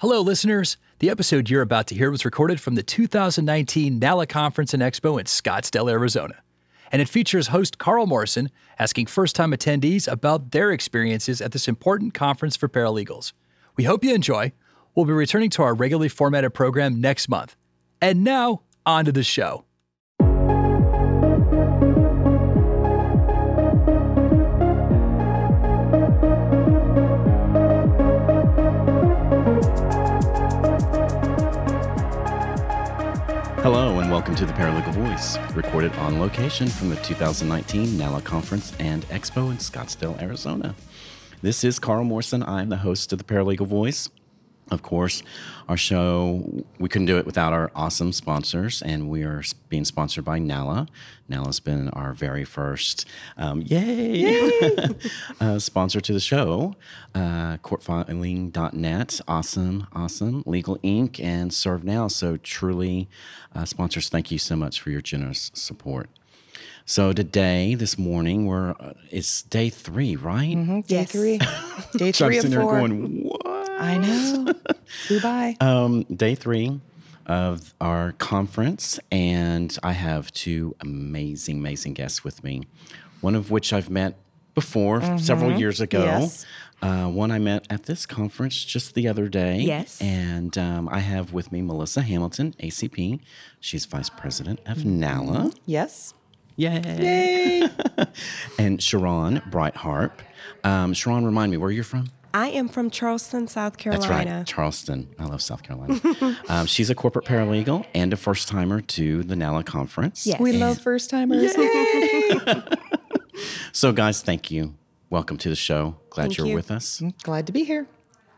Hello, listeners. The episode you're about to hear was recorded from the 2019 NALA Conference and Expo in Scottsdale, Arizona. And it features host Carl Morrison asking first time attendees about their experiences at this important conference for paralegals. We hope you enjoy. We'll be returning to our regularly formatted program next month. And now, on to the show. Welcome to the Paralegal Voice, recorded on location from the 2019 NALA Conference and Expo in Scottsdale, Arizona. This is Carl Morrison. I'm the host of the Paralegal Voice. Of course, our show, we couldn't do it without our awesome sponsors, and we are being sponsored by NALA. NALA's been our very first, um, yay, uh, sponsor to the show. Uh, courtfiling.net, awesome, awesome. Legal Inc. and ServeNow. So, truly, uh, sponsors, thank you so much for your generous support. So today, this morning, we're uh, it's day three, right? Mm-hmm. Day Yes. three. Day three of four. going, what? I know. Dubai. Um, day three of our conference, and I have two amazing, amazing guests with me. One of which I've met before several years ago. Yes. Uh, one I met at this conference just the other day. Yes. And um, I have with me Melissa Hamilton, ACP. She's vice president of NALA. yes. Yay! and Sherron Brightharp. Um, Sherron, remind me where you're from. I am from Charleston, South Carolina. That's Carolina. right, Charleston. I love South Carolina. um, she's a corporate paralegal and a first timer to the NALA conference. Yes. We love first timers. So, guys, thank you. Welcome to the show. Glad Thank you're you. with us. Glad to be here.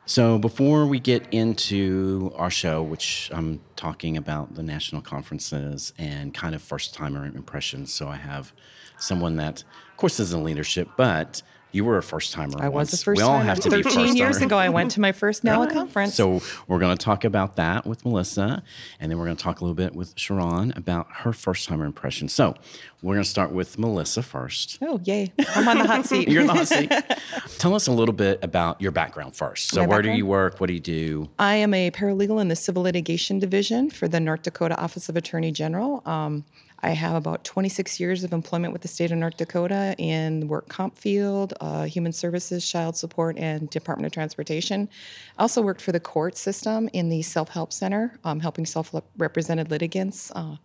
So, before we get into our show, which I'm talking about the national conferences and kind of first timer impressions, so I have someone that, of course, is in leadership, but you were a first timer. I was the first We all timer. have to be 13 first years ago, I went to my first NALA conference. So we're going to talk about that with Melissa, and then we're going to talk a little bit with Sherron about her first timer impression. So we're going to start with Melissa first. oh, yay. I'm on the hot seat. You're in the hot seat. Tell us a little bit about your background first. So My where do you work? What do you do? I am a paralegal in the Civil Litigation Division for the North Dakota Office of Attorney General. Um, I have about 26 years of employment with the state of North Dakota in the work comp field, uh, human services, child support, and Department of Transportation. I also worked for the court system in the Self Help Center, um, helping self represented litigants. Uh,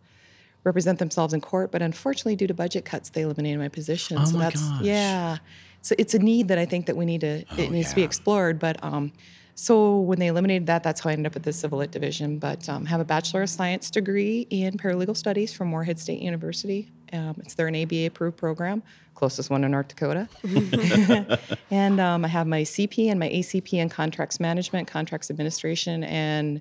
represent themselves in court, but unfortunately, due to budget cuts, they eliminated my position. Oh so my that's gosh. yeah. So it's a need that I think that we need to it needs to be explored. But um, so when they eliminated that, that's how I ended up at the civil lit division. But um, have a bachelor of science degree in paralegal studies from Moorhead State University. Um, it's they're an ABA approved program, closest one in North Dakota. and um, I have my CP and my ACP in contracts management, contracts administration, and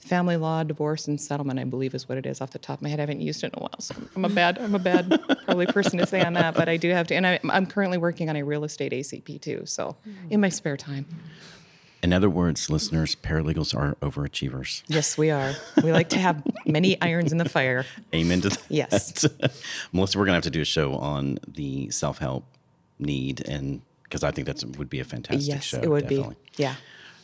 family law, divorce, and settlement. I believe is what it is off the top of my head. I haven't used it in a while, so I'm a bad, I'm a bad probably person to say on that. But I do have to, and I, I'm currently working on a real estate ACP too. So in my spare time, In other words, listeners, paralegals are overachievers. yes, we are. We like to have many irons in the fire. Amen to that. Yes. Melissa, we're going to have to do a show on the self help need, and because I think that would be a fantastic yes, show. it would definitely. be. Yeah.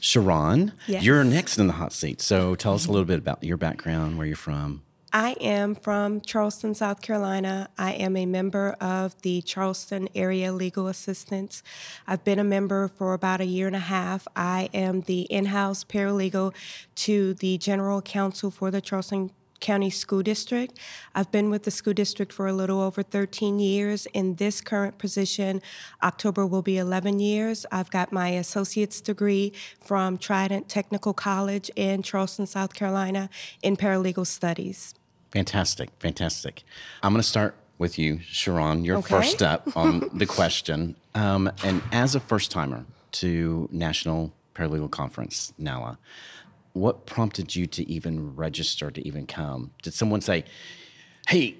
Sherron, Yes. you're next in the hot seat. So tell us a little bit about your background, where you're from. I am from Charleston, South Carolina. I am a member of the Charleston Area Legal Assistance. I've been a member for about a year and a half. I am the in house paralegal to the General Counsel for the Charleston County School District. I've been with the school district for a little over 13 years. In this current position, October will be 11 years. I've got my associate's degree from Trident Technical College in Charleston, South Carolina, in paralegal studies. Fantastic, fantastic. I'm going to start with you, Sherron. You're Okay. first up on the question. Um, and as a first timer to National Paralegal Conference, NALA, what prompted you to even register to even come? Did someone say, hey,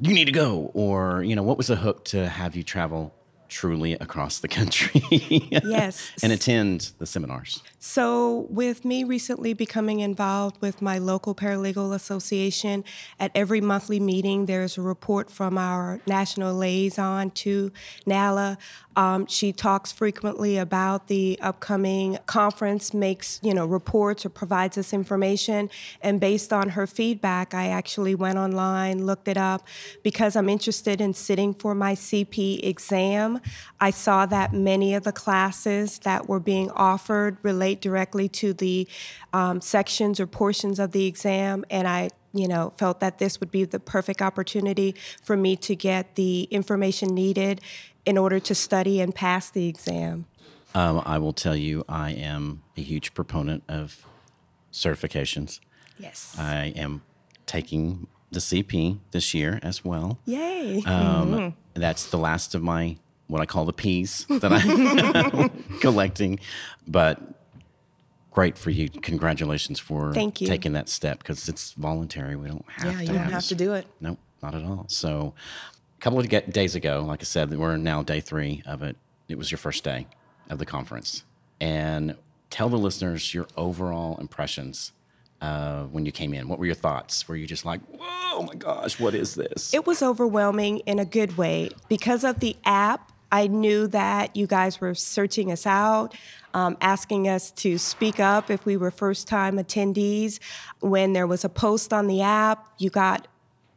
you need to go? Or, you know, what was the hook to have you travel truly across the country Yes. and attend the seminars? So, with me recently becoming involved with my local paralegal association, at every monthly meeting, there's a report from our national liaison to NALA Um, she talks frequently about the upcoming conference, makes you know reports or provides us information. And based on her feedback, I actually went online, looked it up, because I'm interested in sitting for my CP exam. I saw that many of the classes that were being offered relate directly to the um, sections or portions of the exam, and I you know, felt that this would be the perfect opportunity for me to get the information needed in order to study and pass the exam. Um, I will tell you, I am a huge proponent of certifications. Yes. I am taking the CP this year as well. Yay. Um, mm-hmm. That's the last of my what I call the P's that I'm collecting, but great for you. Congratulations for Thank you. taking that step because it's voluntary. We don't have yeah, to. you don't have to do it. Nope, not at all. So, couple of days ago, like I said, we're now day three of it. It was your first day of the conference, and tell the listeners your overall impressions uh, when you came in. What were your thoughts? Were you just like, "Whoa, my gosh, what is this?" It was overwhelming in a good way because of the app. I knew that you guys were searching us out um, asking us to speak up if we were first time attendees. When there was a post on the app, you got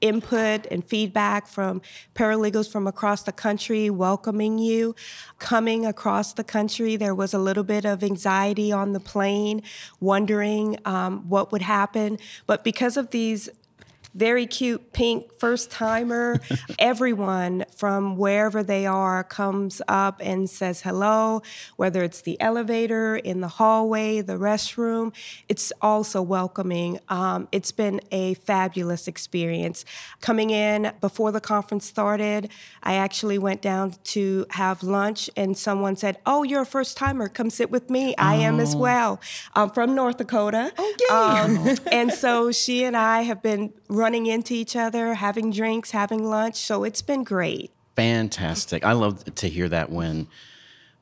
input and feedback from paralegals from across the country welcoming you. Coming across the country, there was a little bit of anxiety on the plane, wondering um, what would happen. But because of these very cute pink first timer. Everyone from wherever they are comes up and says hello, whether it's the elevator, in the hallway, the restroom. It's also welcoming. Um, it's been a fabulous experience. Coming in before the conference started, I actually went down to have lunch, and someone said, Oh, you're a first timer. Come sit with me. I am as oh. well. I'm from North Dakota. Okay. Um, and so she and I have been running into each other, having drinks, having lunch. So it's been great. Fantastic. I love to hear that when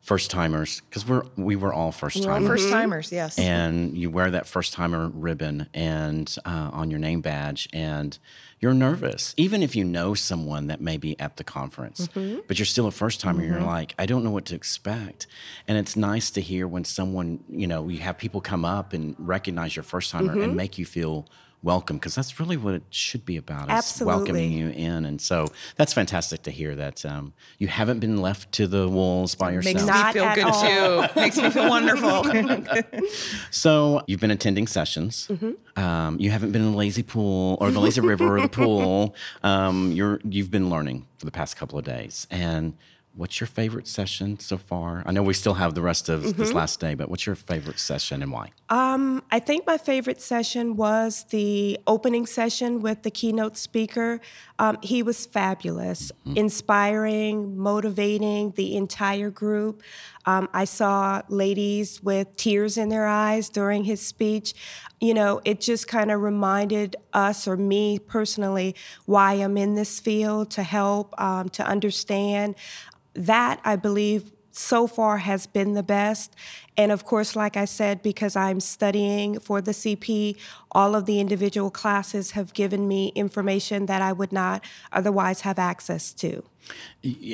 first timers because we're we were all first timers. First timers, yes. And you wear that first timer ribbon and uh, on your name badge, and you're nervous, even if you know someone that may be at the conference, mm-hmm. but you're still a first timer. Mm-hmm. You're like, I don't know what to expect, and it's nice to hear when someone, you know, you have people come up and recognize your first timer mm-hmm. and make you feel welcome because that's really what it should be about is welcoming you in. And so that's fantastic to hear that um, you haven't been left to the wolves by yourself. makes me feel good all. too. makes me feel wonderful. So you've been attending sessions. Mm-hmm. um, you haven't been in the lazy pool or the lazy river or the pool. Um, you're you've been learning for the past couple of days. And what's your favorite session so far? I know we still have the rest of mm-hmm. this last day, but what's your favorite session and why? Um, I think my favorite session was the opening session with the keynote speaker. Um, he was fabulous, mm-hmm. inspiring, motivating the entire group. Um, I saw ladies with tears in their eyes during his speech. You know, it just kind of reminded us, or me personally, why I'm in this field to help, um, to understand that I believe so far has been the best. And of course, like I said, because I'm studying for the CP, all of the individual classes have given me information that I would not otherwise have access to.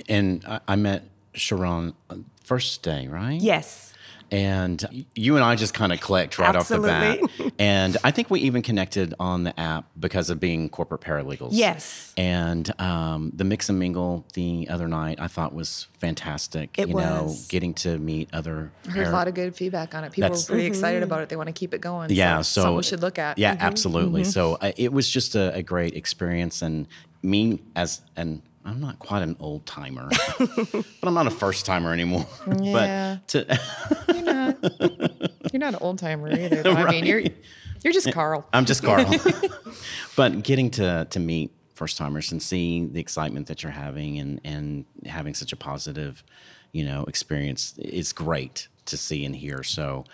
And I met Sherron uh, first day, right? Yes and you and I just kind of clicked right Absolutely. off the bat. And I think we even connected on the app because of being corporate paralegals. Yes. And um, the mix and mingle the other night I thought was fantastic. It you was. know, getting to meet other. I heard a lot of good feedback on it. People were pretty mm-hmm. excited about it. They want to keep it going. Yeah, so, so we should look at. Yeah, mm-hmm. absolutely. Mm-hmm. So uh, it was just a, a great experience, and me as an I'm not quite an old timer, but I'm not a first timer anymore. Yeah. but to you're not you're not an old timer either. Right. I mean, you're you're just Carl. I'm just Carl. but getting to to meet first timers and seeing the excitement that you're having and and having such a positive, you know, experience is great to see and hear. So,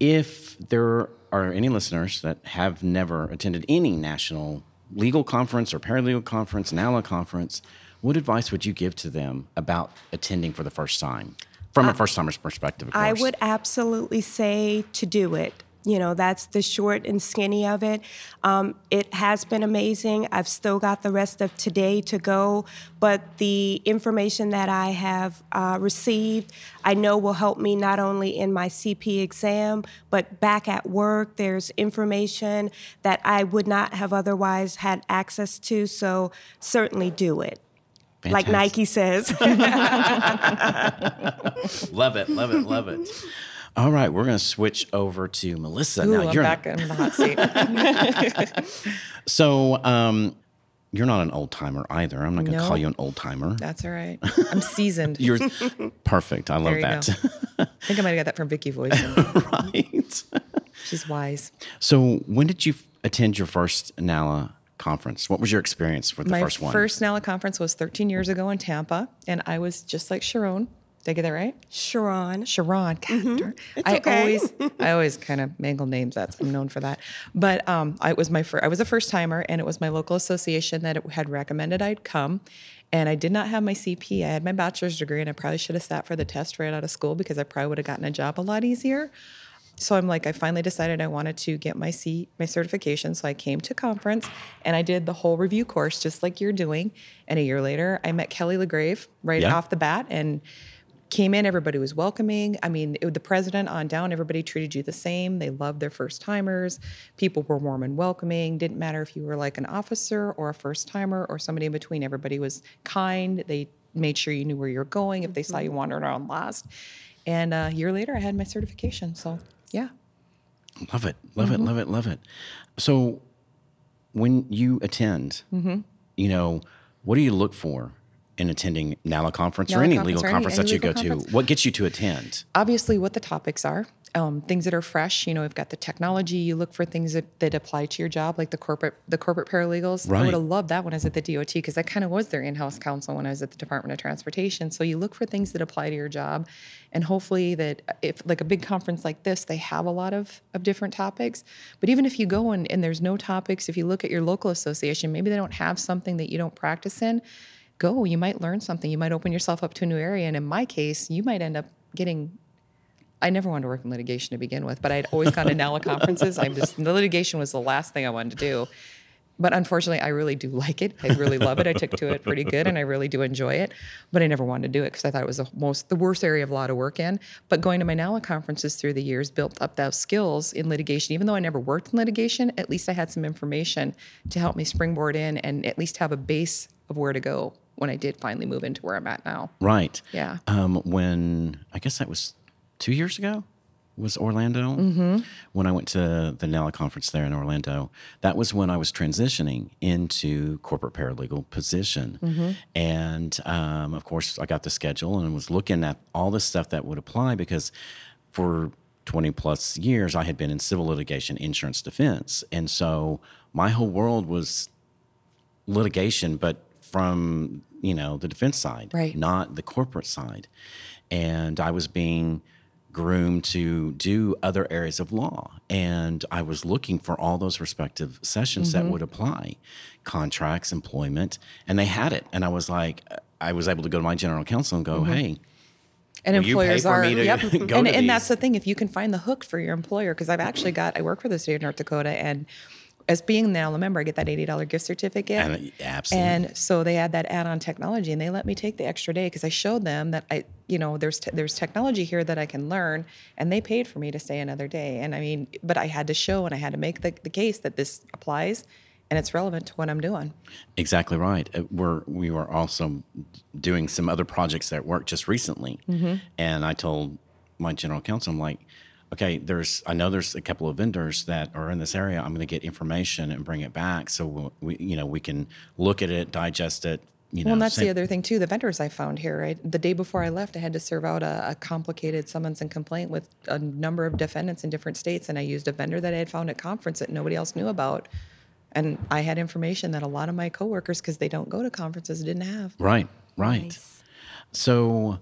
if there are any listeners that have never attended any national legal conference or paralegal conference, NALA conference, what advice would you give to them about attending for the first time? From a first timer's perspective, I would absolutely say to do it. you know, that's the short and skinny of it. Um, it has been amazing. I've still got the rest of today to go, but the information that I have uh, received, I know will help me not only in my CP exam, but back at work. There's information that I would not have otherwise had access to, so certainly do it. Like Nike says. Love it, love it, love it. All right, we're going to switch over to Melissa. Ooh, now I'm you're back in the hot seat. so um, you're not an old timer either. I'm not going to No. call you an old timer. That's all right. I'm seasoned. You're perfect. I love There you that. I think I might have got that from Vicky Voisin. right. She's wise. So when did you attend your first NALA conference? What was your experience for the My first one? My first NALA conference was 13 years ago in Tampa, and I was just like Sherron. Did I get that right? Sherron. Sherron. God, darn. It's I okay. always, I always kind of mangle names. That's I'm known for that. But um, I was my first. I was a first timer, and it was my local association that it had recommended I'd come. And I did not have my CP. I had my bachelor's degree, and I probably should have sat for the test right out of school because I probably would have gotten a job a lot easier. So I'm like, I finally decided I wanted to get my C, my certification. So I came to conference and I did the whole review course, just like you're doing. And a year later, I met Kelly LaGrave right Yeah. off the bat and came in. Everybody was welcoming. I mean, it, the president on down, everybody treated you the same. They loved their first timers. People were warm and welcoming. Didn't matter if you were like an officer or a first timer or somebody in between. Everybody was kind. They made sure you knew where you were going if they saw mm-hmm. you wandering around last. And uh, a year later, I had my certification. So yeah. Love it, love Mm-hmm. it, love it, love it. So when you attend, Mm-hmm. you know, what do you look for in attending NALA conference or any conference legal or any- conference any that you go legal to? What gets you to attend? obviously what the topics are um, things that are fresh you know we've got the technology you look for things that, that apply to your job like the corporate the corporate paralegals. I would have loved that when i was at the dot because i kind of was their in-house counsel when i was at the department of transportation. So you look for things that apply to your job and hopefully that if like a big conference like this they have a lot of, of different topics. But even if you go and, and there's no topics if you look at your local association maybe they don't have something that you don't practice in go. You might learn something. You might open yourself up to a new area and in my case you might end up getting I never wanted to work in litigation to begin with, but I'd always gone to NALA conferences. I just the litigation was the last thing I wanted to do. But unfortunately, I really do like it. I really love it. I took to it pretty good, and I really do enjoy it. But I never wanted to do it because I thought it was the most the worst area of law to work in. But going to my NALA conferences through the years built up those skills in litigation. Even though I never worked in litigation, at least I had some information to help me springboard in and at least have a base of where to go when I did finally move into where I'm at now. Right. Yeah. Um, when I guess that was two years ago, was Orlando. Mm-hmm. When I went to the NALA conference there in Orlando, that was when I was transitioning into corporate paralegal position, and um, of course I got the schedule and was looking at all the stuff that would apply because for 20 plus years I had been in civil litigation, insurance defense, and so my whole world was litigation, but from you know the defense side, Right. not the corporate side. And I was being groomed to do other areas of law, and I was looking for all those respective sessions Mm-hmm. that would apply, contracts, employment, and they had it. And I was like, I was able to go to my general counsel and go, Mm-hmm. hey. And Will you pay employers for are, me to yep. go and, and that's the thing. If you can find the hook for your employer, because I've actually got, I work for the state of North Dakota, and as being now a member, I get that eighty dollar gift certificate. And, absolutely. And so they had that add-on technology, and they let me take the extra day because I showed them that I, you know, there's te- there's technology here that I can learn, and they paid for me to stay another day. And I mean, but I had to show and I had to make the, the case that this applies, and it's relevant to what I'm doing. Exactly right. Uh, We're we were also doing some other projects at work just recently, and I told my general counsel, I'm like, okay, there's I know there's a couple of vendors that are in this area. I'm going to get information and bring it back, so we'll, we you know we can look at it, digest it. You know, Well, and that's the other thing too. The vendors I found here, right? The day before I left, I had to serve out a, a complicated summons and complaint with a number of defendants in different states, and I used a vendor that I had found at conference that nobody else knew about, and I had information that a lot of my coworkers, because they don't go to conferences, didn't have. Right, right. So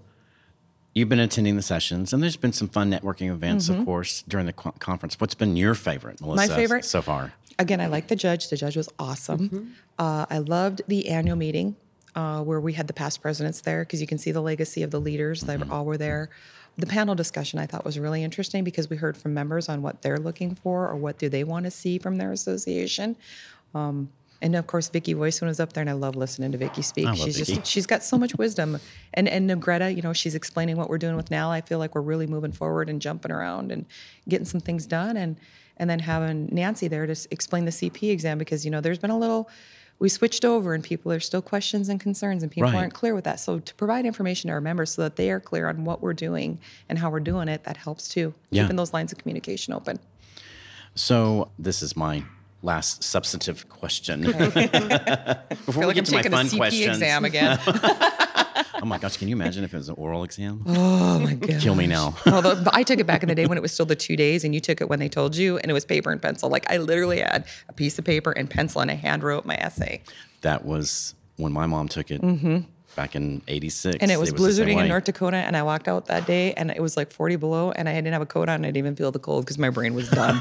you've been attending the sessions, and there's been some fun networking events, of course, during the co- conference. What's been your favorite, Melissa? My favorite? so far? Again, I like the judge. The judge was awesome. Uh, I loved the annual meeting uh, where we had the past presidents there because you can see the legacy of the leaders. They all were there. the panel discussion I thought was really interesting because we heard from members on what they're looking for or what do they want to see from their association. Um, and of course, Vicky Voisin was up there, and I love listening to Vicky speak. She's Vicky. just she's got so much wisdom. And and Greta, you know, she's explaining what we're doing with NAL. I feel like we're really moving forward and jumping around and getting some things done. And and then having Nancy there to explain the CP exam because you know there's been a little. We switched over, and people are still questions and concerns, and people Right. aren't clear with that. So to provide information to our members so that they are clear on what we're doing and how we're doing it, that helps too. Yeah. Keeping those lines of communication open. So this is my last substantive question. Before I we like get I'm to my fun questions. exam again. Oh my gosh, can you imagine if it was an oral exam? oh my god. Kill me now. Although I took it back in the day when it was still the two days, and you took it when they told you, and it was paper and pencil. Like I literally had a piece of paper and pencil, and I hand wrote my essay. That was when my mom took it back in '86, Mm-hmm. And it was the same blizzarding in. North Dakota, and I walked out that day, and it was like 40 below, and I didn't have a coat on, and I didn't even feel the cold because my brain was done.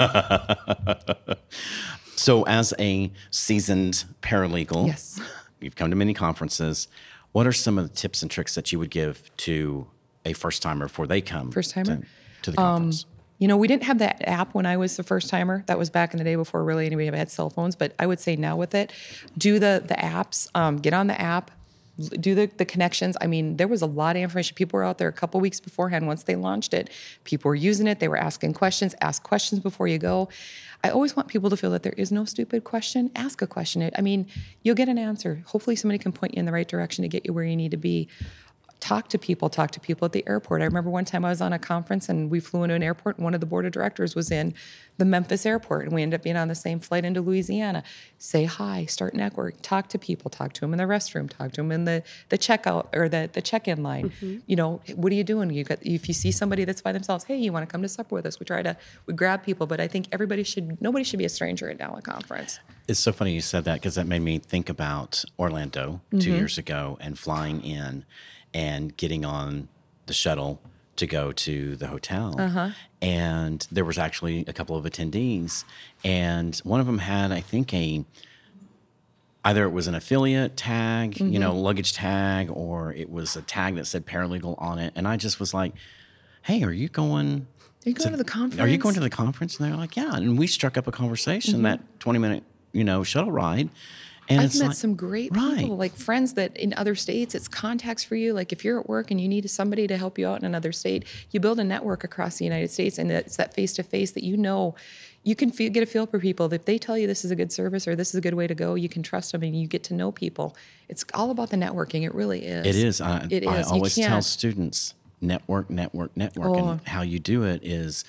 So, as a seasoned paralegal, Yes. you've come to many conferences. What are some of the tips and tricks that you would give to a first timer before they come? First-timer? to, to the conference. You know, we didn't have that app when I was the first timer. That was back in the day before really anybody had cell phones. But I would say now with it, do the the apps, um, get on the app, do the, the connections. I mean, there was a lot of information. People were out there a couple weeks beforehand once they launched it. People were using it. They were asking questions. Ask questions before you go. I always want people to feel that there is no stupid question. Ask a question. I mean, you'll get an answer. Hopefully, somebody can point you in the right direction to get you where you need to be talk to people, talk to people at the airport. I remember one time I was on a conference and we flew into an airport and one of the board of directors was in the Memphis airport and we ended up being on the same flight into Louisiana. Say hi, start network, talk to people, talk to them in the restroom, talk to them in the, the checkout or the, the check-in line. You know, what are you doing? You got if you see somebody that's by themselves, hey, you want to come to supper with us? We try to we grab people, but I think everybody should nobody should be a stranger at NALA conference. It's so funny you said that because that made me think about Orlando Mm-hmm. two years ago and flying in and getting on the shuttle to go to the hotel. Uh-huh. And there was actually a couple of attendees, and one of them had, I think, a either it was an affiliate tag, you know, Mm-hmm. luggage tag, or it was a tag that said paralegal on it. And I just was like, "Hey, are you going?" Are you going to the conference? Mm-hmm. Are you going to the conference? And they're like, yeah. And we struck up a conversation that 20 minute, you know, shuttle ride. And I've met like, some great right. people, like friends that in other states, it's contacts for you. Like if you're at work and you need somebody to help you out in another state, you build a network across the United States, and it's that face to face that you know you can feel, get a feel for people. If they tell you this is a good service or this is a good way to go, you can trust them and you get to know people. It's all about the networking. It really is. It is. I, It I always tell students network, network, network. Oh. And how you do it is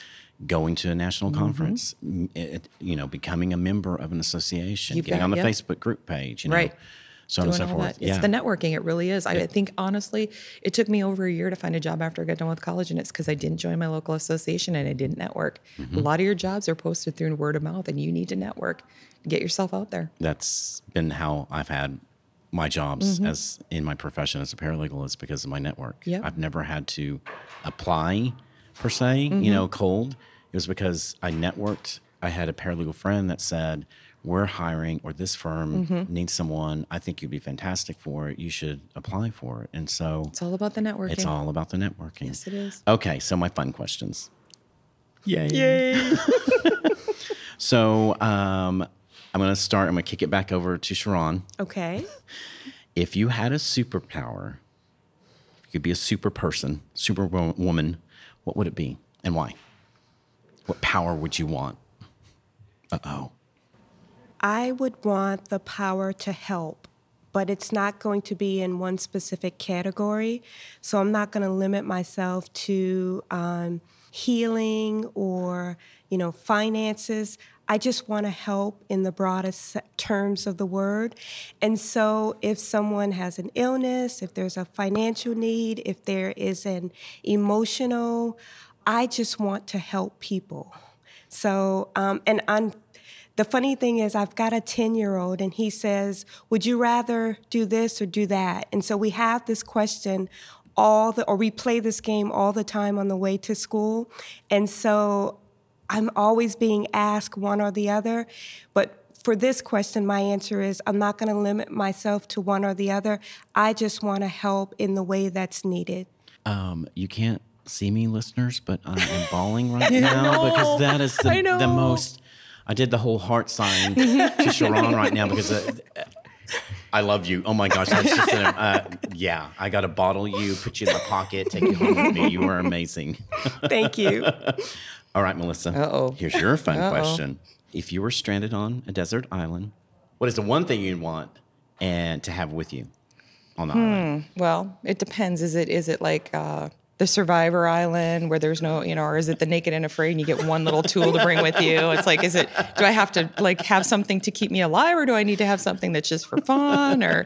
going to a national Mm-hmm. conference, it, you know, becoming a member of an association, You've getting got- on the yep. Facebook group page, you know, Right. so on and so forth. that. It's yeah. the networking. It really is. I think honestly, it took me over a year to find a job after I got done with college, and it's because I didn't join my local association and I didn't network. Mm-hmm. A lot of your jobs are posted through word of mouth, and you need to network, get yourself out there. That's been how I've had my jobs as in my profession as a paralegal is because of my network. Mm-hmm. Yep. I've never had to apply per se, Mm-hmm. you know, cold. It was because I networked. I had a paralegal friend that said, "We're hiring, or this firm Mm-hmm. needs someone. I think you'd be fantastic for it. You should apply for it." And so It's all about the networking. it's all about the networking. Yes, it is. Okay, so my fun questions. Yay! Yay! so um, I'm going to start. I'm going to kick it back over to Sherron. Okay. If you had a superpower, if you could be a super person, super woman, what would it be and why? What power would you want? Uh oh. I would want the power to help, but it's not going to be in one specific category. So I'm not going to limit myself to um, healing or, you know, finances. I just want to help in the broadest terms of the word. And so if someone has an illness, if there's a financial need, if there is an emotional, I just want to help people. So, um, and I'm, the funny thing is, I've got a 10 year old and he says, Would you rather do this or do that? And so we have this question all the, or we play this game all the time on the way to school. And so I'm always being asked one or the other. But for this question, my answer is I'm not going to limit myself to one or the other. I just want to help in the way that's needed. Um, you can't see me, listeners, but I am bawling right now because that is the, the most. I did the whole heart sign to Sherron right now because uh, I love you. Oh my gosh, that's just an, uh, yeah. I got to bottle you, put you in my pocket, take you home with me. You are amazing. Thank you. All right, Melissa. Uh-oh. Here's your fun Uh-oh. question. If you were stranded on a desert island, what is the one thing you'd want and to have with you on the Hmm. island? Well, it depends. Is it is it like uh, the Survivor Island where there's no, you know, or is it the Naked and Afraid and you get one little tool to bring with you? It's like, is it? Do I have to like have something to keep me alive, or do I need to have something that's just for fun? Or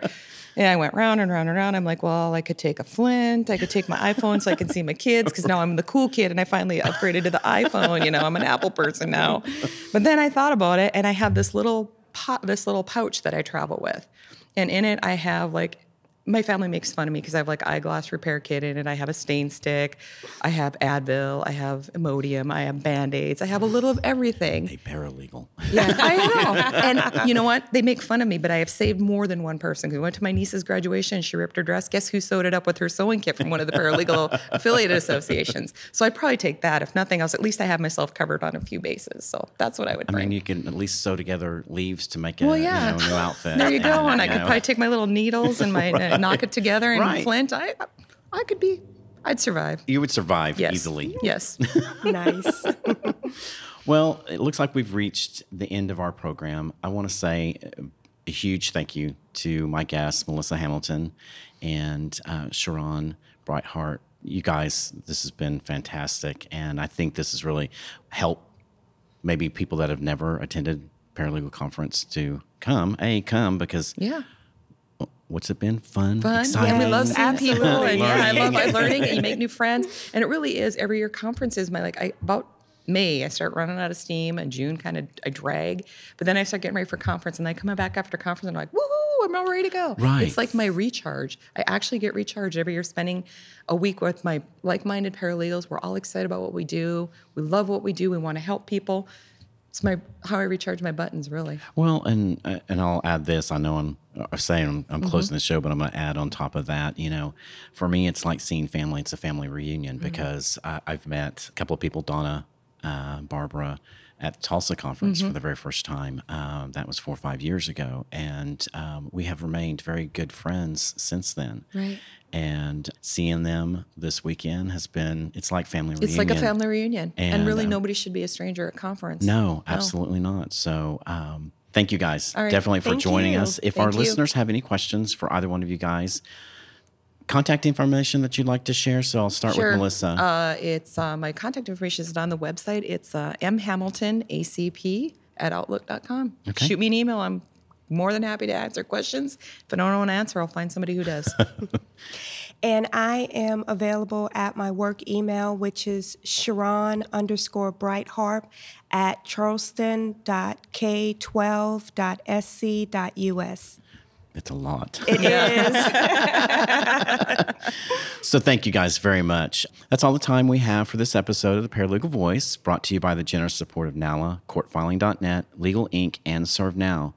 yeah, I went round and round and round. I'm like, well, I could take a flint. I could take my iPhone so I can see my kids because now I'm the cool kid and I finally upgraded to the iPhone. You know, I'm an Apple person now. But then I thought about it and I have this little pot, this little pouch that I travel with, and in it I have like my family makes fun of me because I have like eyeglass repair kit in it. I have a stain stick, I have Advil, I have Imodium, I have Band Aids, I have a mm. little of everything. A paralegal. Yeah, I know. And you know what? They make fun of me, but I have saved more than one person. We went to my niece's graduation. She ripped her dress. Guess who sewed it up with her sewing kit from one of the paralegal affiliated associations? So I'd probably take that. If nothing else, at least I have myself covered on a few bases. So that's what I would I bring. mean, you can at least sew together leaves to make a well, yeah. you know, new outfit. There you go. And I you could know. probably take my little needles and my uh, knock it together and Right. flint. I, I could be. I'd survive. You would survive Yes. easily. Yes. nice. Well, it looks like we've reached the end of our program. I want to say uh, a huge thank you to my guests, Melissa Hamilton and uh, Sherron Brightharp. You guys, this has been fantastic. And I think this has really helped maybe people that have never attended paralegal conference to come. A, come because Yeah. What's it been? Fun, fun. exciting. Yeah, we love seeing people, and yeah, I love Learning. learning, and you make new friends. And it really is every year conferences. My like, I about May, I start running out of steam, and June kind of I drag, but then I start getting ready for conference, and I come back after conference, and I'm like, woohoo, I'm all ready to go. Right. It's like my recharge. I actually get recharged every year, spending a week with my like-minded paralegals. We're all excited about what we do. We love what we do. We want to help people. It's my how I recharge my buttons, really. Well, and uh, and I'll add this. I know I'm, I'm saying I'm, I'm Mm-hmm. closing the show, but I'm going to add on top of that. You know, for me, it's like seeing family. It's a family reunion Mm-hmm. because I, I've met a couple of people, Donna, uh, Barbara, at the Tulsa conference Mm-hmm. for the very first time. Um, that was four or five years ago, and um, we have remained very good friends since then. Right. And seeing them this weekend has been. It's like family reunion. It's like a family reunion, and, And, really um, nobody should be a stranger at conference. No, absolutely not. So, um, thank you guys right. definitely for Thank joining you. us. If Thank our you. listeners have any questions for either one of you guys, contact information that you'd like to share. So I'll start Sure. with Melissa. Uh, it's uh, my contact information is on the website. It's uh, mhamiltonacp at outlook.com. Okay. Shoot me an email. I'm more than happy to answer questions. If I don't know an answer, I'll find somebody who does. And I am available at my work email, which is Sherron underscore Brightharp at charleston.k12.sc.us. it's a lot. It is. So thank you guys very much. That's all the time we have for this episode of the Paralegal Voice, brought to you by the generous support of NALA, CourtFiling.net, Legal Inc., and ServeNow.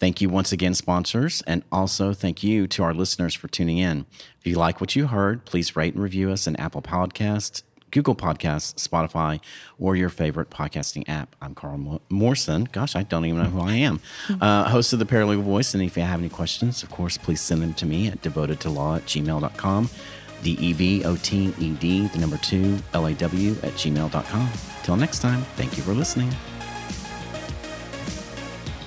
Thank you once again, sponsors, and also thank you to our listeners for tuning in. If you like what you heard, please rate and review us in Apple Podcasts, Google Podcasts, Spotify, or your favorite podcasting app. I'm Carl Mo- Morrison. Gosh, I don't even know who I am. Uh, host of the Paralegal Voice. And if you have any questions, of course, please send them to me at devotedtolaw at gmail.com. D E V O T E D, the number two, L A W at gmail.com. Till next time, thank you for listening.